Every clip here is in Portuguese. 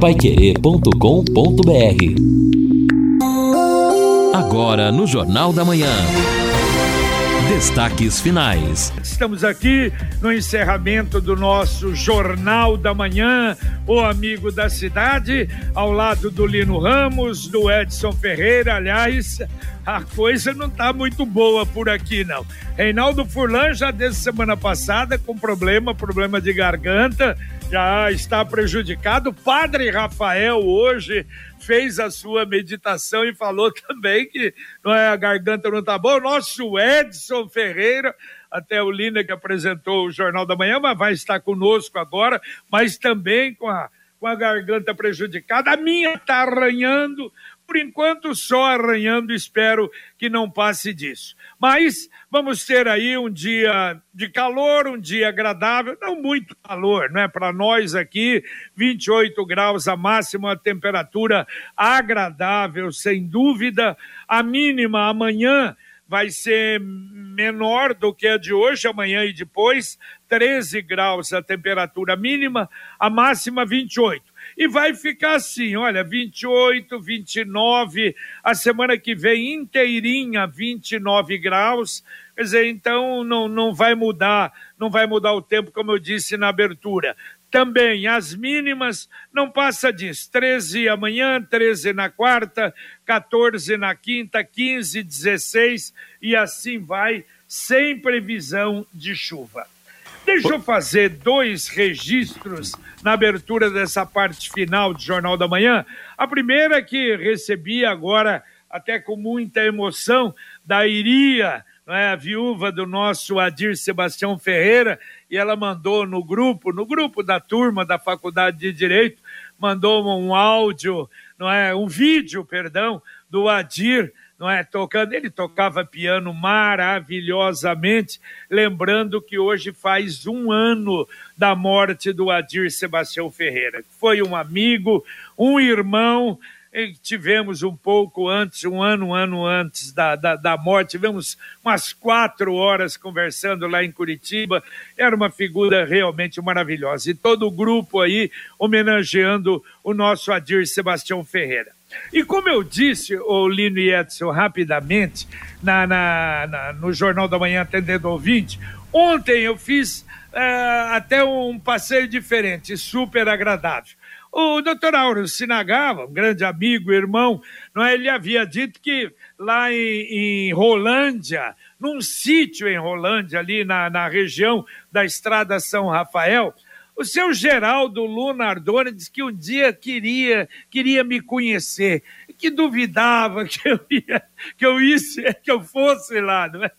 paiquerê.com.br Agora no Jornal da Manhã. Destaques finais. Estamos aqui no encerramento do nosso Jornal da Manhã, o amigo da cidade, ao lado do Lino Ramos, do Edson Ferreira. Aliás, a coisa não está muito boa por aqui, não. Reinaldo Furlan já desde semana passada com problema, problema de garganta, já está prejudicado. Padre Rafael hoje fez a sua meditação e falou também que não é, a garganta não está boa. Nosso Edson Ferreira, até o Lina que apresentou o Jornal da Manhã, mas vai estar conosco agora, mas também com a, com a garganta prejudicada. A minha está arranhando, por enquanto só arranhando, espero que não passe disso. Mas vamos ter aí um dia de calor, um dia agradável, não muito calor, não é? Para nós aqui, 28 graus a máxima, a temperatura agradável, sem dúvida. A mínima amanhã vai ser menor do que a de hoje, amanhã e depois, 13 graus a temperatura mínima, a máxima 28 e vai ficar assim, olha, 28, 29, a semana que vem inteirinha 29 graus, quer dizer, então não, não vai mudar, não vai mudar o tempo, como eu disse na abertura. Também as mínimas não passa disso, 13 amanhã, 13 na quarta, 14 na quinta, 15, 16 e assim vai, sem previsão de chuva. Deixa eu fazer dois registros na abertura dessa parte final do Jornal da Manhã. A primeira que recebi agora, até com muita emoção, da Iria, é, a viúva do nosso Adir Sebastião Ferreira, e ela mandou no grupo, no grupo da turma da Faculdade de Direito, mandou um áudio, não é, um vídeo, perdão, do Adir não é? Tocando, ele tocava piano maravilhosamente, lembrando que hoje faz um ano da morte do Adir Sebastião Ferreira. Foi um amigo, um irmão, tivemos um pouco antes, um ano, um ano antes da, da, da, morte, tivemos umas quatro horas conversando lá em Curitiba, era uma figura realmente maravilhosa. E todo o grupo aí homenageando o nosso Adir Sebastião Ferreira. E como eu disse, o Lino e Edson, rapidamente, na, na, na, no Jornal da Manhã Atendendo Ouvinte, ontem eu fiz uh, até um passeio diferente, super agradável. O doutor Auro Sinagava, um grande amigo, irmão, não é? ele havia dito que lá em, em Rolândia, num sítio em Rolândia, ali na, na região da Estrada São Rafael, o seu Geraldo Lunardoni disse que um dia queria, queria me conhecer, que duvidava que eu ia, que euisse, que eu fosse lá, não é?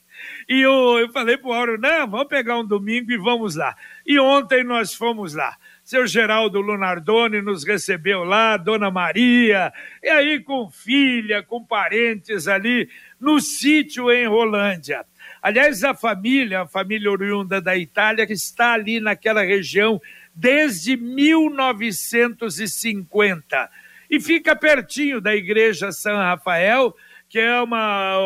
E eu, eu falei para o Auro, não, vamos pegar um domingo e vamos lá. E ontem nós fomos lá. Seu Geraldo Lunardoni nos recebeu lá, Dona Maria, e aí com filha, com parentes ali, no sítio em Rolândia. Aliás, a família, a família oriunda da Itália, que está ali naquela região desde 1950 e fica pertinho da igreja São Rafael, que é uma,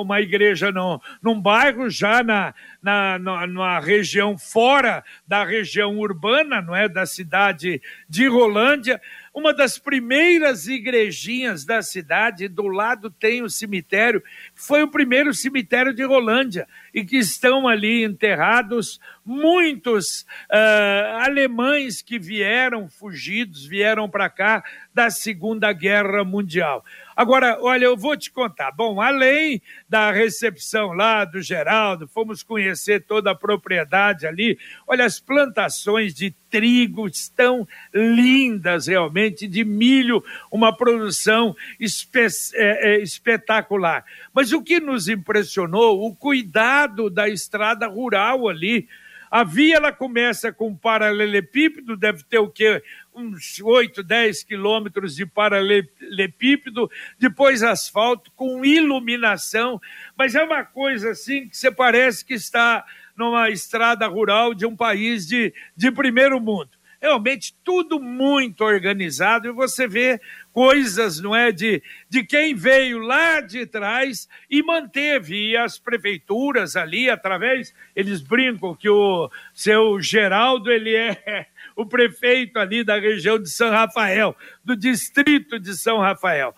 uma igreja no, num bairro já na, na, numa região fora da região urbana, não é, da cidade de Rolândia, uma das primeiras igrejinhas da cidade, do lado tem o cemitério, foi o primeiro cemitério de Rolândia, e que estão ali enterrados muitos uh, alemães que vieram fugidos, vieram para cá da Segunda Guerra Mundial. Agora, olha, eu vou te contar. Bom, além da recepção lá do Geraldo, fomos conhecer toda a propriedade ali. Olha, as plantações de trigo estão lindas realmente, de milho, uma produção espe é, é, espetacular. Mas o que nos impressionou, o cuidado da estrada rural ali. A via ela começa com paralelepípedo, deve ter o quê? Uns 8, 10 quilômetros de paralelepípedo, depois asfalto com iluminação, mas é uma coisa assim que você parece que está numa estrada rural de um país de, de primeiro mundo. Realmente tudo muito organizado e você vê coisas, não é, de, de quem veio lá de trás e manteve, e as prefeituras ali, através, eles brincam que o seu Geraldo, ele é o prefeito ali da região de São Rafael, do distrito de São Rafael.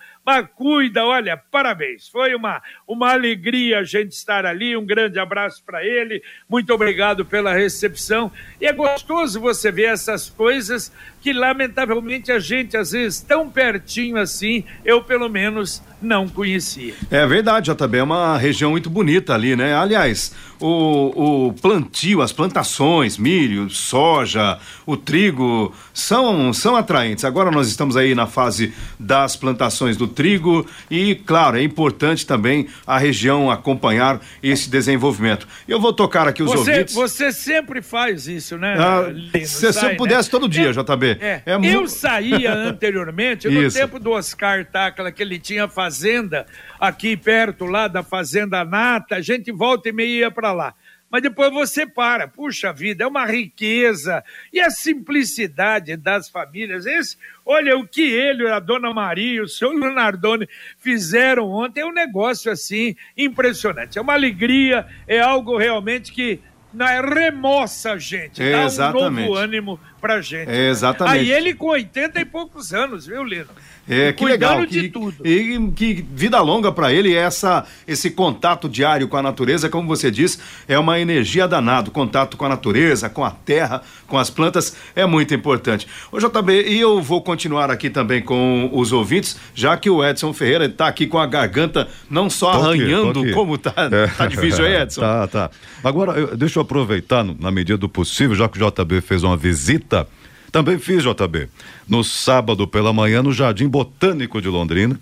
Cuida, olha, parabéns. Foi uma, uma alegria a gente estar ali. Um grande abraço para ele. Muito obrigado pela recepção. E é gostoso você ver essas coisas que, lamentavelmente, a gente, às vezes, tão pertinho assim, eu pelo menos não conhecia. É verdade, JB. É uma região muito bonita ali, né? Aliás, o, o plantio, as plantações, milho, soja, o trigo, são, são atraentes. Agora nós estamos aí na fase das plantações do trigo e, claro, é importante também a região acompanhar esse desenvolvimento. Eu vou tocar aqui os você, ouvintes. Você sempre faz isso, né? Ah, se, se eu pudesse né? todo dia, eu, JB. É, é eu saía anteriormente, no isso. tempo do Oscar Tacla, que ele tinha fazenda aqui perto lá da Fazenda Nata, a gente volta e meia ia para lá mas depois você para. Puxa vida, é uma riqueza. E a simplicidade das famílias. Esse, olha, o que ele, a dona Maria, o senhor Leonardone fizeram ontem é um negócio assim impressionante. É uma alegria, é algo realmente que é, remoça a gente, dá exatamente. um novo ânimo pra gente. É, exatamente. Aí ele com 80 e poucos anos, viu, Lino? É, que legal. Que, tudo. E que vida longa para ele essa esse contato diário com a natureza, como você diz, é uma energia danada. O contato com a natureza, com a terra, com as plantas é muito importante. Ô JB, e eu vou continuar aqui também com os ouvintes, já que o Edson Ferreira está aqui com a garganta não só tô arranhando, aqui, como tá, é. tá difícil aí, Edson. tá, tá. Agora, eu, deixa eu aproveitar, na medida do possível, já que o JB fez uma visita também fiz, JB, no sábado pela manhã no Jardim Botânico de Londrina.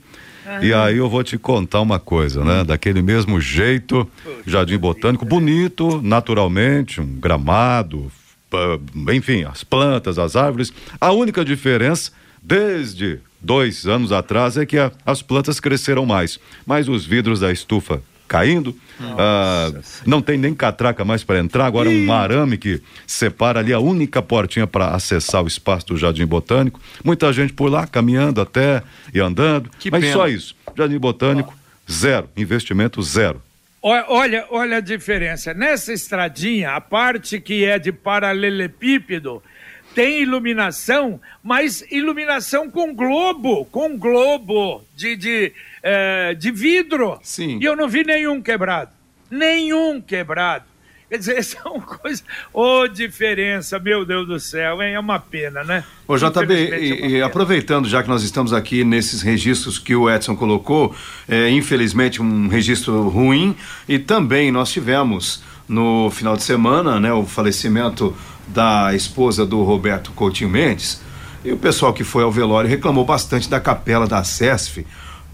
E aí eu vou te contar uma coisa, né? Daquele mesmo jeito, Jardim Botânico, bonito, naturalmente, um gramado, enfim, as plantas, as árvores. A única diferença, desde dois anos atrás, é que a, as plantas cresceram mais. Mas os vidros da estufa caindo. Ah, não tem nem catraca mais para entrar. Agora um arame que separa ali a única portinha para acessar o espaço do Jardim Botânico. Muita gente por lá caminhando até e andando. Que mas pena. só isso. Jardim Botânico zero, investimento zero. Olha, olha a diferença. Nessa estradinha, a parte que é de paralelepípedo tem iluminação, mas iluminação com globo, com globo de, de é, de vidro. Sim. E eu não vi nenhum quebrado. Nenhum quebrado. Quer dizer, são coisas. Ô, oh, diferença, meu Deus do céu, hein? É uma pena, né? Ô, JB, e, e aproveitando, já que nós estamos aqui nesses registros que o Edson colocou, é, infelizmente um registro ruim, e também nós tivemos no final de semana, né, o falecimento da esposa do Roberto Coutinho Mendes, e o pessoal que foi ao velório reclamou bastante da capela da SESF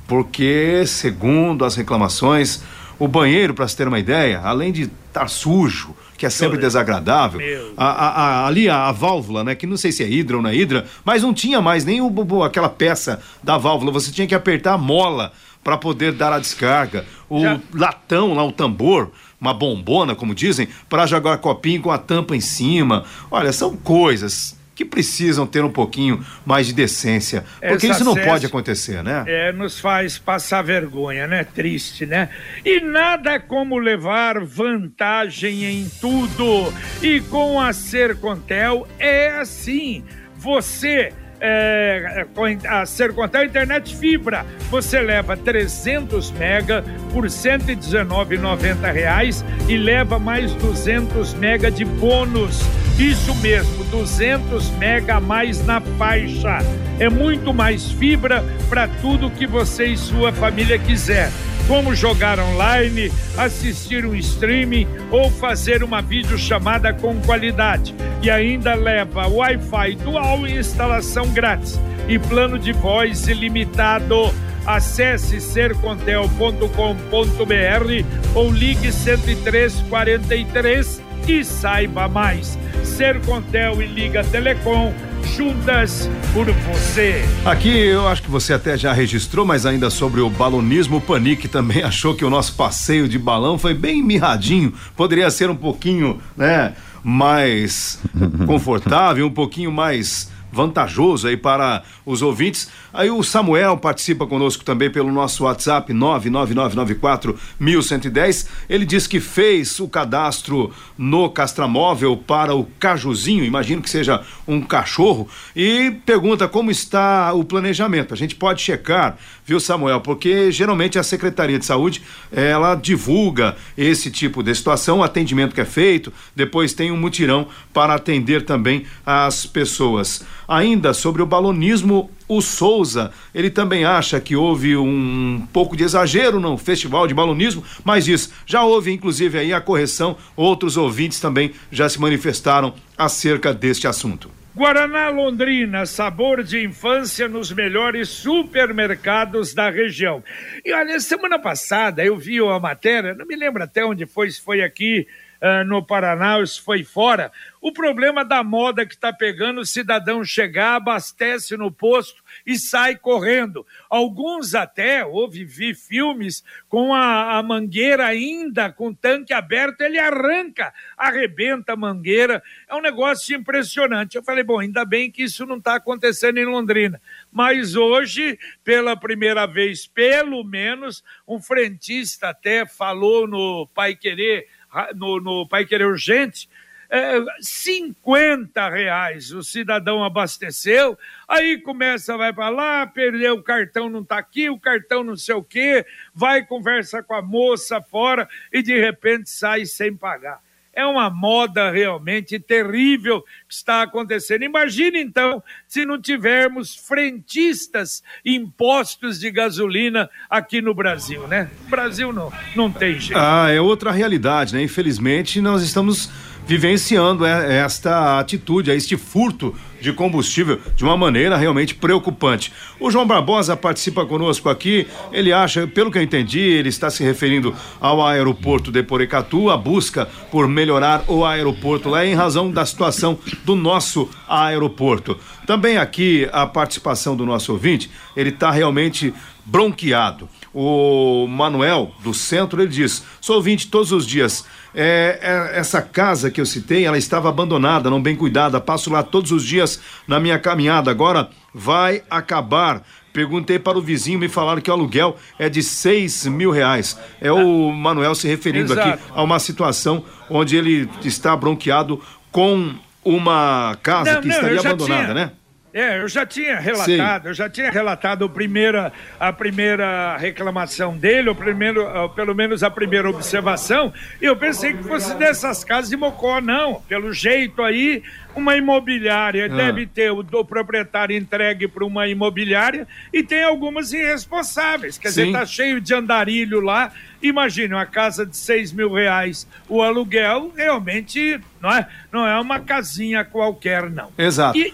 porque, segundo as reclamações, o banheiro, para se ter uma ideia, além de estar tá sujo, que é sempre desagradável, a, a, a, ali a, válvula, né, que não sei se é hidra ou não é hidra, mas não tinha mais nem o, aquela peça da válvula, você tinha que apertar a mola para poder dar a descarga. O Já... latão lá, o tambor, uma bombona, como dizem, para jogar copinho com a tampa em cima. Olha, são coisas que precisam ter um pouquinho mais de decência. Porque Essa isso não pode acontecer, né? É, nos faz passar vergonha, né? Triste, né? E nada como levar vantagem em tudo. E com a Sercontel é assim. Você é, a Sercontel Internet Fibra. Você leva 300 mega por R$ 119,90 e leva mais 200 mega de bônus. Isso mesmo, 200 mega a mais na faixa. É muito mais fibra para tudo que você e sua família quiser como jogar online, assistir um streaming ou fazer uma videochamada com qualidade. E ainda leva Wi-Fi dual e instalação grátis e plano de voz ilimitado. Acesse sercontel.com.br ou ligue 10343 e saiba mais. Sercontel e Liga Telecom juntas por você. Aqui eu acho que você até já registrou, mas ainda sobre o balonismo, o Panique também achou que o nosso passeio de balão foi bem mirradinho. Poderia ser um pouquinho, né, mais confortável, um pouquinho mais vantajoso aí para os ouvintes. Aí o Samuel participa conosco também pelo nosso WhatsApp 99994 1110. Ele diz que fez o cadastro no Castramóvel para o Cajuzinho, imagino que seja um cachorro, e pergunta como está o planejamento. A gente pode checar, viu, Samuel? Porque geralmente a Secretaria de Saúde ela divulga esse tipo de situação, o atendimento que é feito, depois tem um mutirão para atender também as pessoas. Ainda sobre o balonismo, o Souza, ele também acha que houve um pouco de exagero no festival de balonismo, mas isso já houve inclusive aí a correção, outros ouvintes também já se manifestaram acerca deste assunto. Guaraná Londrina, sabor de infância nos melhores supermercados da região. E olha, semana passada eu vi uma matéria, não me lembro até onde foi, se foi aqui uh, no Paraná ou se foi fora, o problema da moda que está pegando o cidadão chegar, abastece no posto e sai correndo. Alguns até, ouvi, vi filmes com a, a mangueira ainda, com o tanque aberto, ele arranca, arrebenta a mangueira. É um negócio impressionante. Eu falei, bom, ainda bem que isso não está acontecendo em Londrina. Mas hoje, pela primeira vez, pelo menos, um frentista até falou no Pai Querer, no, no Pai Querer Urgente, é, 50 reais o cidadão abasteceu, aí começa, vai para lá, perdeu o cartão, não está aqui, o cartão não sei o quê, vai, conversa com a moça fora e de repente sai sem pagar. É uma moda realmente terrível que está acontecendo. Imagine então se não tivermos frentistas impostos de gasolina aqui no Brasil, né? Brasil não, não tem jeito. Ah, é outra realidade, né? Infelizmente nós estamos vivenciando esta atitude, este furto de combustível de uma maneira realmente preocupante. O João Barbosa participa conosco aqui. Ele acha, pelo que eu entendi, ele está se referindo ao aeroporto de Porecatu, a busca por melhorar o aeroporto lá em razão da situação do nosso aeroporto. Também aqui a participação do nosso ouvinte, ele está realmente bronqueado. O Manuel do centro ele diz: sou ouvinte todos os dias é, é, essa casa que eu citei, ela estava abandonada, não bem cuidada. Passo lá todos os dias na minha caminhada. Agora vai acabar. Perguntei para o vizinho, me falaram que o aluguel é de seis mil reais. É o Manuel se referindo Exato. aqui a uma situação onde ele está bronqueado com uma casa não, que não, estaria abandonada, tinha. né? É, eu já tinha relatado, Sim. eu já tinha relatado a primeira, a primeira reclamação dele, o primeiro, pelo menos a primeira observação, e eu pensei que fosse dessas casas de Mocó, não. Pelo jeito aí, uma imobiliária ah. deve ter o do proprietário entregue para uma imobiliária e tem algumas irresponsáveis. Quer Sim. dizer, tá cheio de andarilho lá. Imagine uma casa de seis mil reais, o aluguel realmente não é, não é uma casinha qualquer, não. Exato. E,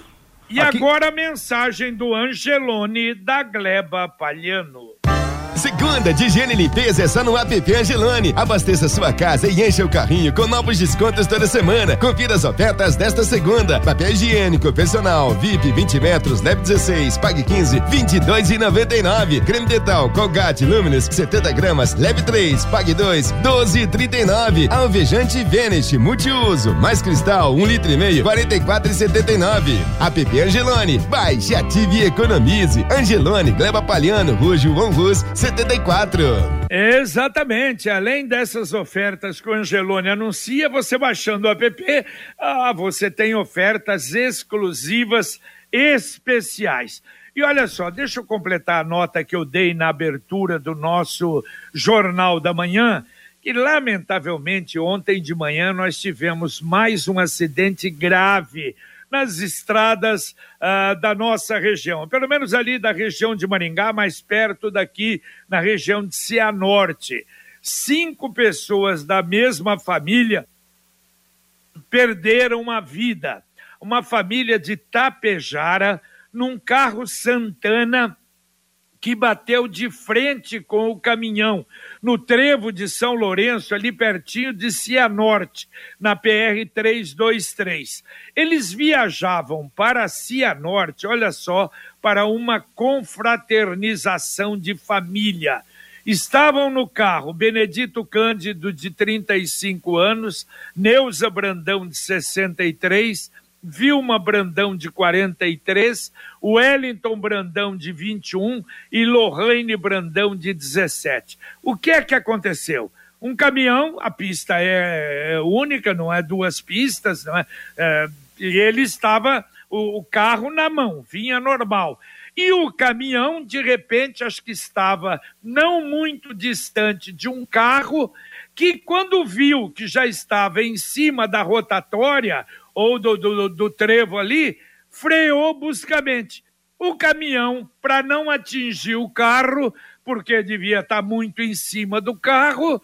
e Aqui... agora a mensagem do Angelone da Gleba Palhano. Segunda de higiene e limpeza é só no app Angelone. Abasteça sua casa e encha o carrinho com novos descontos toda semana. Confira as ofertas desta segunda. Papel higiênico personal VIP 20 metros, leve 16, pague 15, 22,99. Creme dental Colgate Luminous 70 gramas, leve 3, pague 2, 12,39. Alvejante Vanish multiuso, mais cristal 1 litro e meio, 44,79. App Angelone. Baixe, ative e economize. Angelone, Gleba Palhano, Rujo, Von Rus, 74. Exatamente. Além dessas ofertas que o Angelone anuncia, você baixando o app, ah, você tem ofertas exclusivas especiais. E olha só, deixa eu completar a nota que eu dei na abertura do nosso Jornal da Manhã, que lamentavelmente ontem de manhã nós tivemos mais um acidente grave nas estradas uh, da nossa região, pelo menos ali da região de Maringá, mais perto daqui, na região de Cianorte. Cinco pessoas da mesma família perderam a vida. Uma família de Tapejara, num carro Santana que bateu de frente com o caminhão no trevo de São Lourenço, ali pertinho de Cianorte, na PR 323. Eles viajavam para Cianorte, olha só, para uma confraternização de família. Estavam no carro Benedito Cândido, de 35 anos, Neuza Brandão, de 63, Vilma Brandão, de 43, Wellington Brandão, de 21 e Lohane Brandão, de 17. O que é que aconteceu? Um caminhão, a pista é, é única, não é duas pistas, não é, é e ele estava, o, o carro na mão, vinha normal. E o caminhão, de repente, acho que estava não muito distante de um carro que, quando viu que já estava em cima da rotatória ou do, do, do trevo ali, freou bruscamente. O caminhão, para não atingir o carro, porque devia estar muito em cima do carro,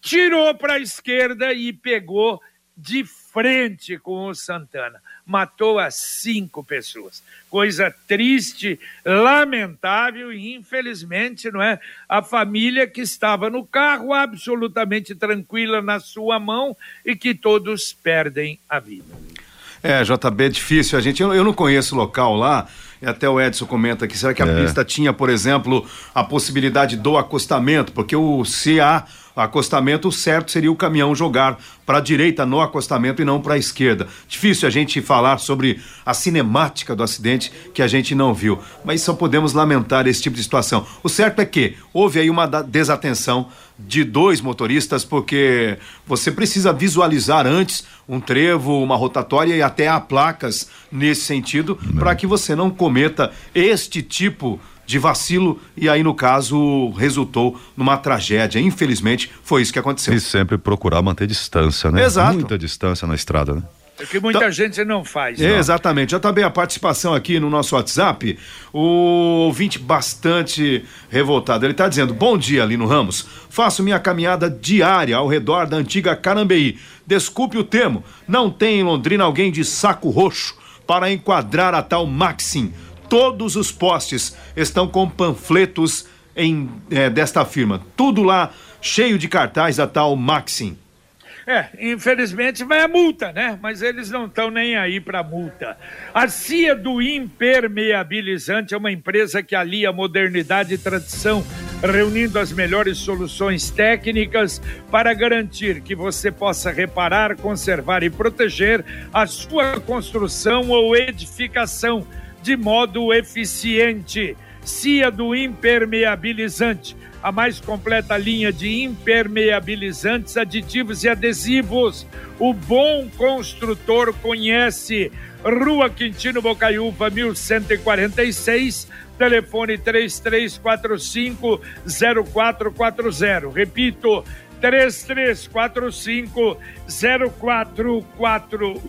tirou para a esquerda e pegou de frente com o Santana. Matou as cinco pessoas. Coisa triste, lamentável e, infelizmente, não é? A família que estava no carro absolutamente tranquila na sua mão e que todos perdem a vida. É, JB, é difícil. A gente, eu, eu não conheço o local lá. E até o Edson comenta aqui, será que a é. pista tinha, por exemplo, a possibilidade do acostamento? Porque o CA acostamento, o certo seria o caminhão jogar para a direita no acostamento e não para a esquerda. Difícil a gente falar sobre a cinemática do acidente que a gente não viu, mas só podemos lamentar esse tipo de situação. O certo é que houve aí uma desatenção de dois motoristas, porque você precisa visualizar antes um trevo, uma rotatória e até há placas nesse sentido, para que você não cometa este tipo de de vacilo e aí no caso resultou numa tragédia. Infelizmente foi isso que aconteceu. E sempre procurar manter distância, né? Exato. Muita distância na estrada, né? É que muita então, gente não faz. Não. Exatamente. Já também a participação aqui no nosso WhatsApp, o ouvinte bastante revoltado. Ele está dizendo: Bom dia, Lino Ramos. Faço minha caminhada diária ao redor da antiga Carambeí. Desculpe o termo, não tem em Londrina alguém de saco roxo para enquadrar a tal Maxim Todos os postes estão com panfletos em, é, desta firma. Tudo lá cheio de cartaz da tal Maxim. É, infelizmente vai a multa, né? Mas eles não estão nem aí para multa. A CIA do Impermeabilizante é uma empresa que alia modernidade e tradição, reunindo as melhores soluções técnicas para garantir que você possa reparar, conservar e proteger a sua construção ou edificação de modo eficiente. CIA do impermeabilizante, a mais completa linha de impermeabilizantes, aditivos e adesivos. O bom construtor conhece. Rua Quintino Bocaiúva, 1146, telefone 3345 0440. Repito, 3345 0440.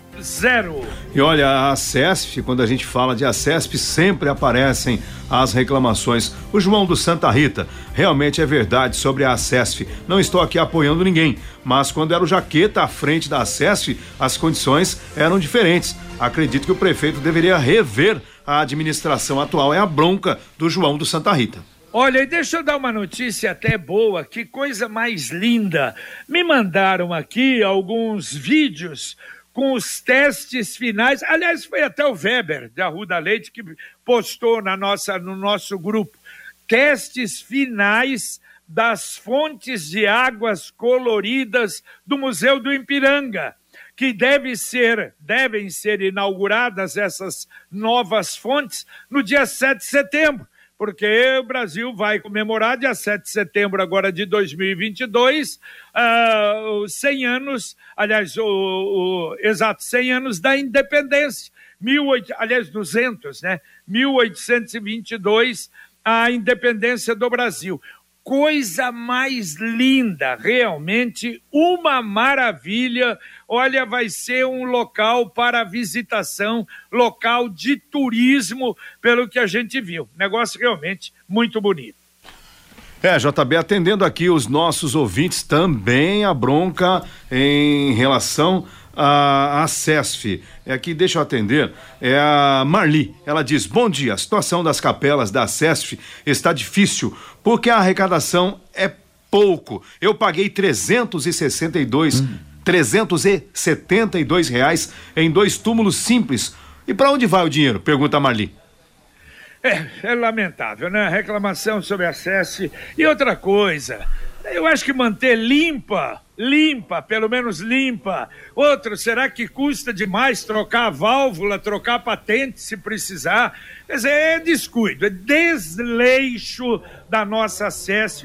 E olha, a CESP, quando a gente fala de a CESP, sempre aparecem as reclamações. O João do Santa Rita, realmente é verdade sobre a CESP. Não estou aqui apoiando ninguém, mas quando era o Jaqueta à frente da CESP, as condições eram diferentes. Acredito que o prefeito deveria rever a administração atual. É a bronca do João do Santa Rita. Olha, e deixa eu dar uma notícia até boa, que coisa mais linda. Me mandaram aqui alguns vídeos com os testes finais. Aliás, foi até o Weber, da Rua da Leite, que postou na nossa, no nosso grupo. Testes finais das fontes de águas coloridas do Museu do Ipiranga que deve ser, devem ser inauguradas essas novas fontes no dia 7 de setembro porque o Brasil vai comemorar dia 7 de setembro agora de 2022 uh, os 100 anos, aliás, o, o, exato, 100 anos da independência, 18, aliás, 200, né? 1822, a independência do Brasil coisa mais linda, realmente uma maravilha. Olha, vai ser um local para visitação, local de turismo, pelo que a gente viu. Negócio realmente muito bonito. É, JB, atendendo aqui os nossos ouvintes, também a bronca em relação a, a CESF. É aqui, deixa eu atender, é a Marli. Ela diz: Bom dia, a situação das capelas da CESF está difícil porque a arrecadação é pouco. Eu paguei 362, hum. 372 reais em dois túmulos simples. E para onde vai o dinheiro? Pergunta a Marli. É, é lamentável, né? Reclamação sobre acesso. E outra coisa, Eu acho que manter limpa, limpa, pelo menos limpa. Outro, será que custa demais trocar a válvula, trocar a patente se precisar? Quer dizer, é descuido, é desleixo da nossa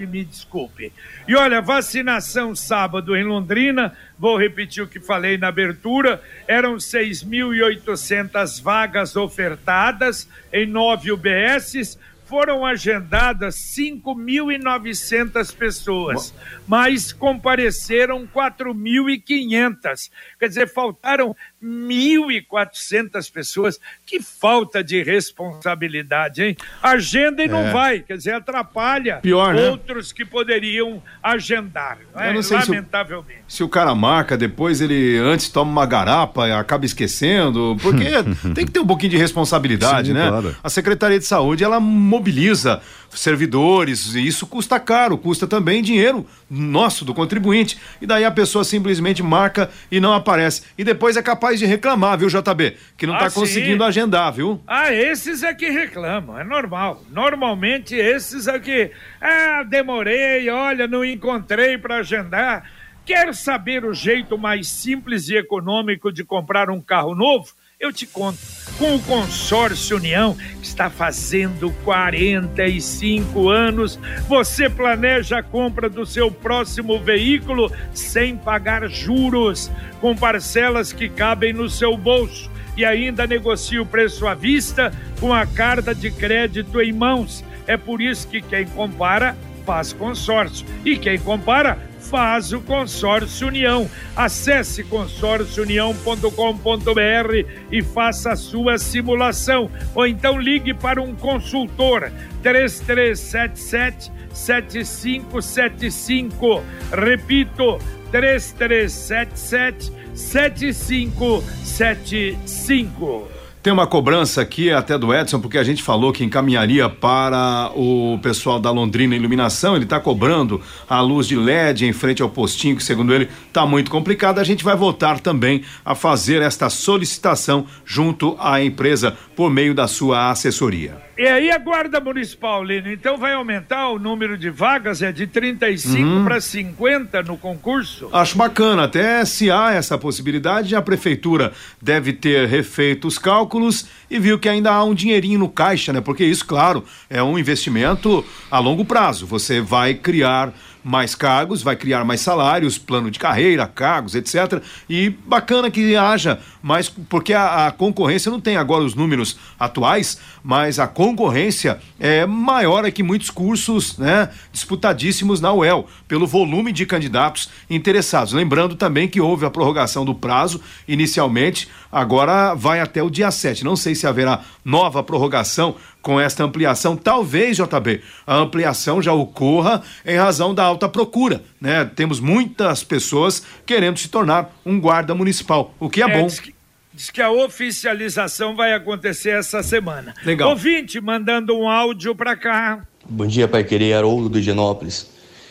e me desculpe. E olha, vacinação sábado em Londrina, vou repetir o que falei na abertura, eram 6.800 vagas ofertadas em nove UBSs, foram agendadas 5.900 pessoas, mas compareceram 4.500. Quer dizer, faltaram 1.400 pessoas. Que falta de responsabilidade, hein? Agenda e não é. vai, quer dizer, atrapalha Pior, né? outros que poderiam agendar. Não é? não sei Lamentavelmente. Se o, se o, cara marca, depois ele antes toma uma garapa e acaba esquecendo, porque tem que ter um pouquinho de responsabilidade, Sim, né? Claro. A Secretaria de Saúde, ela mobiliza servidores, e isso custa caro, custa também dinheiro nosso, do contribuinte. E daí a pessoa simplesmente marca e não aparece. E depois é capaz de reclamar, viu, JB? Que não está ah, conseguindo agendar, viu? Ah, esses é que reclamam, é normal. Normalmente esses é que. Ah, demorei, olha, não encontrei para agendar. Quer saber o jeito mais simples e econômico de comprar um carro novo? Eu te conto. Com o Consórcio União, que está fazendo 45 anos, você planeja a compra do seu próximo veículo sem pagar juros, com parcelas que cabem no seu bolso e ainda negocia o preço à vista com a carta de crédito em mãos. É por isso que quem compara faz consórcio e quem compara faz o Consórcio União. Acesse consórciounião.com.br e faça a sua simulação. Ou então ligue para um consultor 3377 7575. Repito, 3377 7575. Tem uma cobrança aqui até do Edson, porque a gente falou que encaminharia para o pessoal da Londrina Iluminação. Ele está cobrando a luz de LED em frente ao postinho, que segundo ele está muito complicado. A gente vai voltar também a fazer esta solicitação junto à empresa por meio da sua assessoria. E aí a Guarda Municipal, Lino, então vai aumentar o número de vagas, é de 35 uhum. para 50 no concurso? Acho bacana, até se há essa possibilidade, a prefeitura deve ter refeito os cálculos e viu que ainda há um dinheirinho no caixa, né? Porque isso, claro, é um investimento a longo prazo. Você vai criar mais cargos, vai criar mais salários, plano de carreira, cargos, etc. E bacana que haja mais, porque a, a, concorrência não tem agora os números atuais, mas a concorrência é maior que muitos cursos, né, disputadíssimos na UEL, pelo volume de candidatos interessados. Lembrando também que houve a prorrogação do prazo inicialmente, agora vai até o dia 7. Não sei se haverá nova prorrogação com esta ampliação. Talvez, JB, a ampliação já ocorra em razão da alta procura, né? Temos muitas pessoas querendo se tornar um guarda municipal, o que é, é bom. Diz que, diz que, a oficialização vai acontecer essa semana. Legal. Ouvinte, mandando um áudio para cá. Bom dia, Pai Querer, Haroldo do Higienópolis.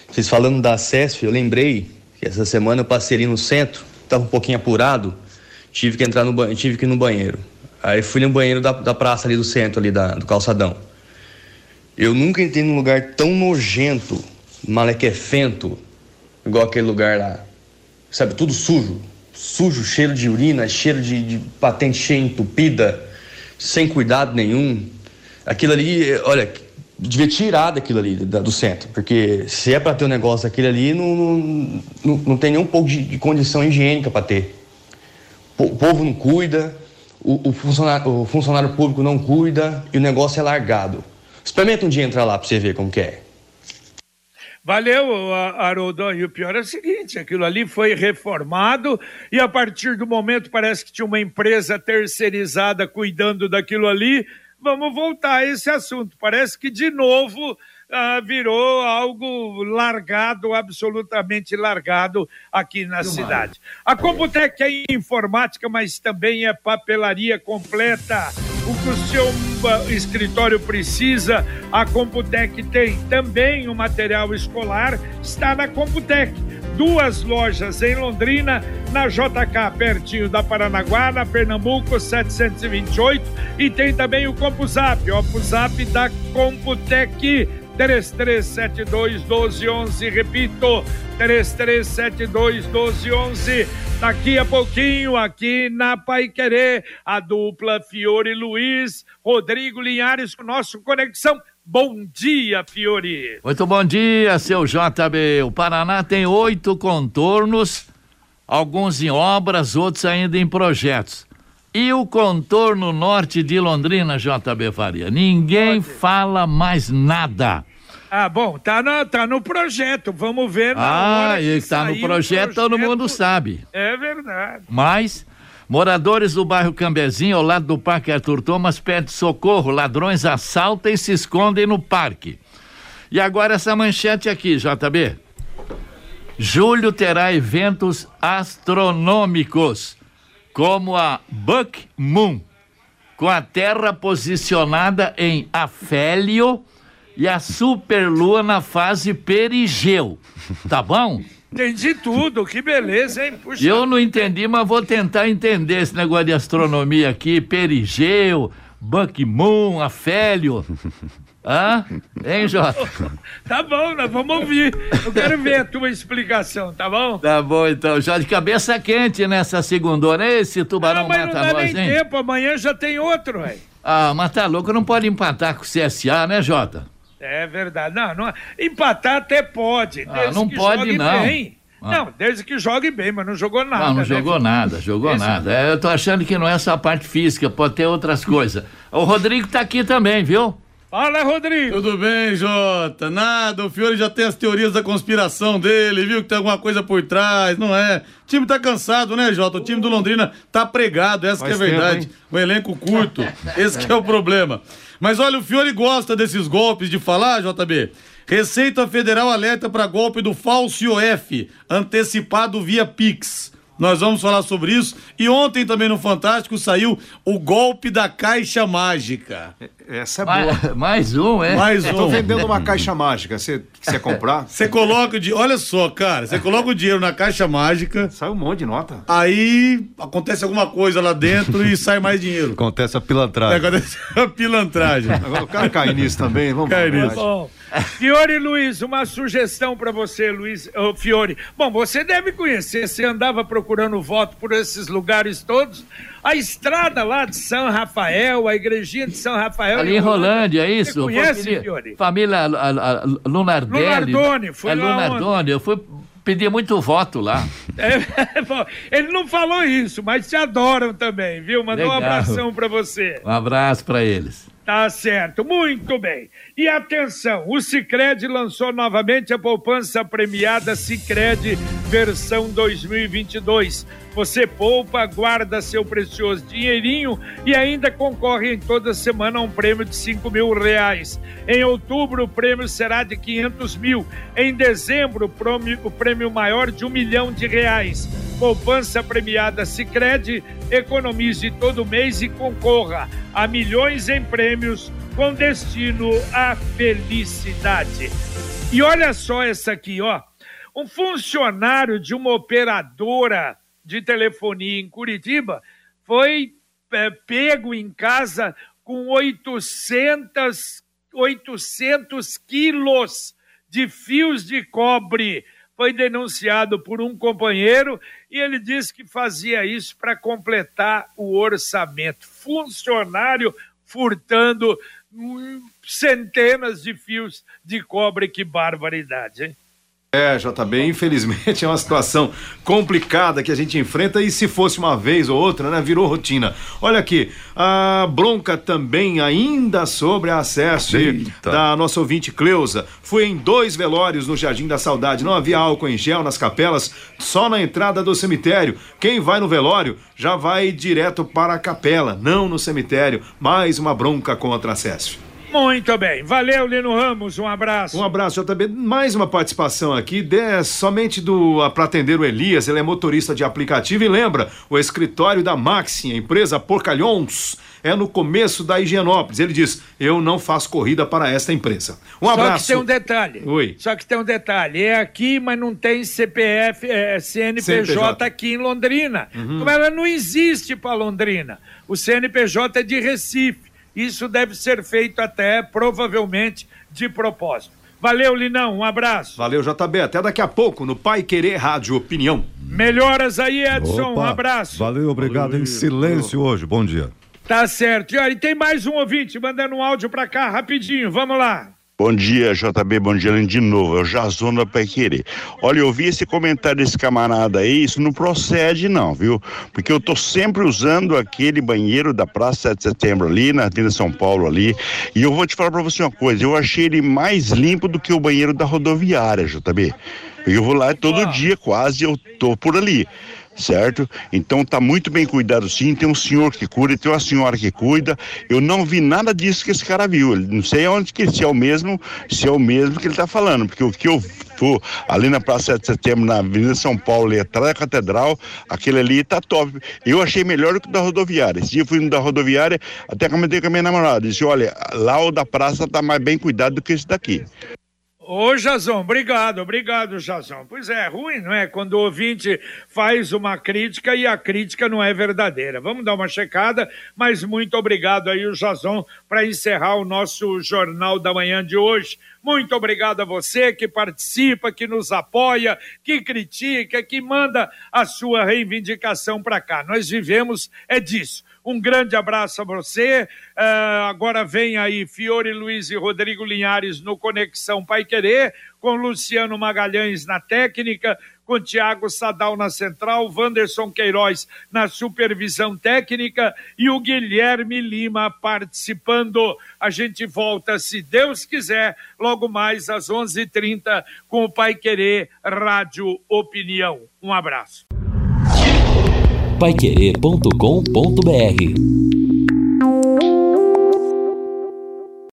Vocês falando da CESF, eu lembrei que essa semana eu passei ali no centro, estava um pouquinho apurado, tive que entrar no banheiro, tive que ir no banheiro. Aí fui no banheiro da, da praça ali do centro, ali da, do calçadão. Eu nunca entrei num lugar tão nojento, malequefento, igual aquele lugar lá. Sabe, tudo sujo. Sujo, cheiro de urina, cheiro de, de patente cheia entupida, sem cuidado nenhum. Aquilo ali, olha, devia tirar daquilo ali, da, do centro. Porque se é para ter um negócio daquele ali, não, não, não, não tem nem um pouco de, de condição higiênica para ter. O povo não cuida, o, o, funcionário, o funcionário público não cuida e o negócio é largado. Experimenta um dia entrar lá para você ver como que é. Valeu, Haroldo. E o pior é o seguinte: aquilo ali foi reformado e a partir do momento parece que tinha uma empresa terceirizada cuidando daquilo ali. Vamos voltar a esse assunto. Parece que de novo ah, virou algo largado, absolutamente largado aqui na cidade. A Computec é informática, mas também é papelaria completa. O que o seu ah, escritório precisa, a Computec tem. Também o material escolar está na Computec duas lojas em Londrina, na JK, pertinho da Paranaguá, na Pernambuco 728, e tem também o CompuZap, o CompuZap da Computec 3372 1211. Repito, 3372 1211. Daqui a pouquinho, aqui na Pai Querer, a dupla Fiore Luiz, Rodrigo Linhares com nosso Conexão. Bom dia, Fiore. Muito bom dia, seu JB. O Paraná tem oito contornos, alguns em obras, outros ainda em projetos. E o contorno norte de Londrina, JB Faria? Ninguém Pode. fala mais nada. Ah, bom, tá no, tá no projeto. Vamos ver na ah, hora e tá no projeto, projeto, todo mundo sabe. É verdade. Mas moradores do bairro Cambezinho, ao lado do Parque Arthur Thomas, pedem socorro. Ladrões assaltam e se escondem no parque. E agora essa manchete aqui, JB. Julho terá eventos astronômicos, como a Buck Moon, com a Terra posicionada em Afélio e a superlua na fase perigeu. Tá bom? Entendi tudo, que beleza, hein? Puxa. Eu não entendi, mas vou tentar entender esse negócio de astronomia aqui. Perigeu, Buck Moon, Afélio. Hã? Hein, Jota? Tá bom, nós vamos ouvir. Eu quero ver a tua explicação, tá bom? Tá bom, então. Já de cabeça quente nessa segunda, Esse tubarão ah, mas mata não dá nós, nem hein? tempo, amanhã já tem outro, velho. Ah, mas tá louco, não pode empatar com o CSA, né, Jota? É verdade. Não, não empatar até pode. Ah, não pode, não. Bem. Ah. Não, desde que jogue bem, mas não jogou nada. Não, não né, jogou nada, jogou Esse... nada. É, eu tô achando que não é só a parte física, pode ter outras coisas. O Rodrigo tá aqui também, viu? Fala, Rodrigo! Tudo bem, Jota? Nada, o Fiore já tem as teorias da conspiração dele, viu que tem alguma coisa por trás, não é? O time tá cansado, né, Jota? O time do Londrina tá pregado, essa é a verdade. Tempo, o elenco curto, esse é o problema. Mas olha, o Fiore gosta desses golpes de falar, JB. Receita Federal alerta para golpe do falso IOF, antecipado via Pix. Nós vamos falar sobre isso. E ontem também no Fantástico saiu o golpe da caixa mágica. Essa é boa. Mais, um, é? Mais um. Tô vendendo uma caixa mágica. Você quer comprar? Você coloca o dinheiro. Olha só, cara. Você coloca o dinheiro na caixa mágica. Sai um monte de nota. Aí acontece alguma coisa lá dentro e sai mais dinheiro. Acontece a pilantragem. É, acontece a pilantragem. Agora o cara cai nisso também. Vamos cai nisso. Fiore Luiz, uma sugestão para você, Luiz oh, Fiore. Bom, você deve conhecer, você andava procurando voto por esses lugares todos. A estrada lá de São Rafael, a igrejinha de São Rafael. Ali em Rolândia, é isso? Você conhece, família, Fiore? Família a, a Lunardelli. Lunardoni, foi é Lunardoni, eu fui pedir muito voto lá. É, bom, ele não falou isso, mas te adoram também, viu? Mandou Legal. um abração para você. Um abraço para eles. Tá certo, muito bem. E atenção, o Cicred lançou novamente a poupança premiada Cicred versão 2022. Você poupa, guarda seu precioso dinheirinho e ainda concorre em toda semana a um prêmio de 5 mil reais. Em outubro, o prêmio será de 500 mil. Em dezembro, o prêmio maior de um milhão de reais. Poupança premiada Sicredi, economize todo mês e concorra a milhões em prêmios com destino à felicidade. E olha só essa aqui, ó. Um funcionário de uma operadora de telefonia em Curitiba foi é, pego em casa com 800, 800 quilos de fios de cobre foi denunciado por um companheiro e ele disse que fazia isso para completar o orçamento. Funcionário furtando hum, centenas de fios de cobre, que barbaridade, hein? É, JB, infelizmente é uma situação complicada que a gente enfrenta e se fosse uma vez ou outra, né, virou rotina. Olha aqui, a bronca também ainda sobre acesso Eita. da nossa ouvinte Cleusa. Foi em dois velórios no Jardim da Saudade, não havia álcool em gel nas capelas, só na entrada do cemitério. Quem vai no velório já vai direto para a capela, não no cemitério. Mais uma bronca contra acesso. Muito bem. Valeu, Lino Ramos. Um abraço. Um abraço, JB. Mais uma participação aqui, de, somente do para atender o Elias. Ele é motorista de aplicativo e lembra, o escritório da Maxi, a empresa Porcalhões, é no começo da Higienópolis. Ele diz: Eu não faço corrida para esta empresa. Um abraço. Só que tem um detalhe. Oi. Só que tem um detalhe. É aqui, mas não tem CPF, é, CNPJ, CNPJ, aqui em Londrina. Uhum. Como ela não existe para Londrina. O CNPJ é de Recife Isso deve ser feito até, provavelmente, de propósito. Valeu, Linão, um abraço. Valeu, JB. Até daqui a pouco no Pai Querer Rádio Opinião. Melhoras aí, Edson. Opa, um abraço. Valeu, obrigado. Em silêncio hoje. Bom dia. Tá certo. E, ó, e tem mais um ouvinte mandando um áudio pra cá, rapidinho. Vamos lá. Bom dia, JB, bom dia de novo, é o Jason da Pai Querer. Olha, eu vi esse comentário desse camarada aí, isso não procede não, viu? Porque eu tô sempre usando aquele banheiro da Praça 7 de Setembro ali, na Avenida São Paulo ali, e eu vou te falar pra você uma coisa, eu achei ele mais limpo do que o banheiro da rodoviária, JB. Eu vou lá todo dia quase, eu tô por ali certo? Então tá muito bem cuidado sim, tem um senhor que cuida, tem uma senhora que cuida. Eu não vi nada disso que esse cara viu. Não sei onde que se é o mesmo, se é o mesmo que ele tá falando, porque o que eu for ali na Praça 7 de Setembro, na Avenida São Paulo, ali atrás da Catedral, aquele ali tá top. Eu achei melhor do que o da rodoviária. Esse dia eu fui no da rodoviária, até comentei com a minha namorada, disse, olha, lá o da praça tá mais bem cuidado do que esse daqui. Ô, Jazão, obrigado, obrigado, Jazão. Pois é, ruim, não é? Quando o ouvinte faz uma crítica e a crítica não é verdadeira. Vamos dar uma checada, mas muito obrigado aí, o Jazão, para encerrar o nosso Jornal da Manhã de hoje. Muito obrigado a você que participa, que nos apoia, que critica, que manda a sua reivindicação para cá. Nós vivemos é disso. Um grande abraço a você. Uh, agora vem aí Fiore Luiz e Rodrigo Linhares no Conexão Pai Querer, com Luciano Magalhães na técnica, com Tiago Sadal na central, Wanderson Queiroz na supervisão técnica e o Guilherme Lima participando. A gente volta, se Deus quiser, logo mais às 11:30 h 30 com o Pai Querer Rádio Opinião. Um abraço paiquerê.com.br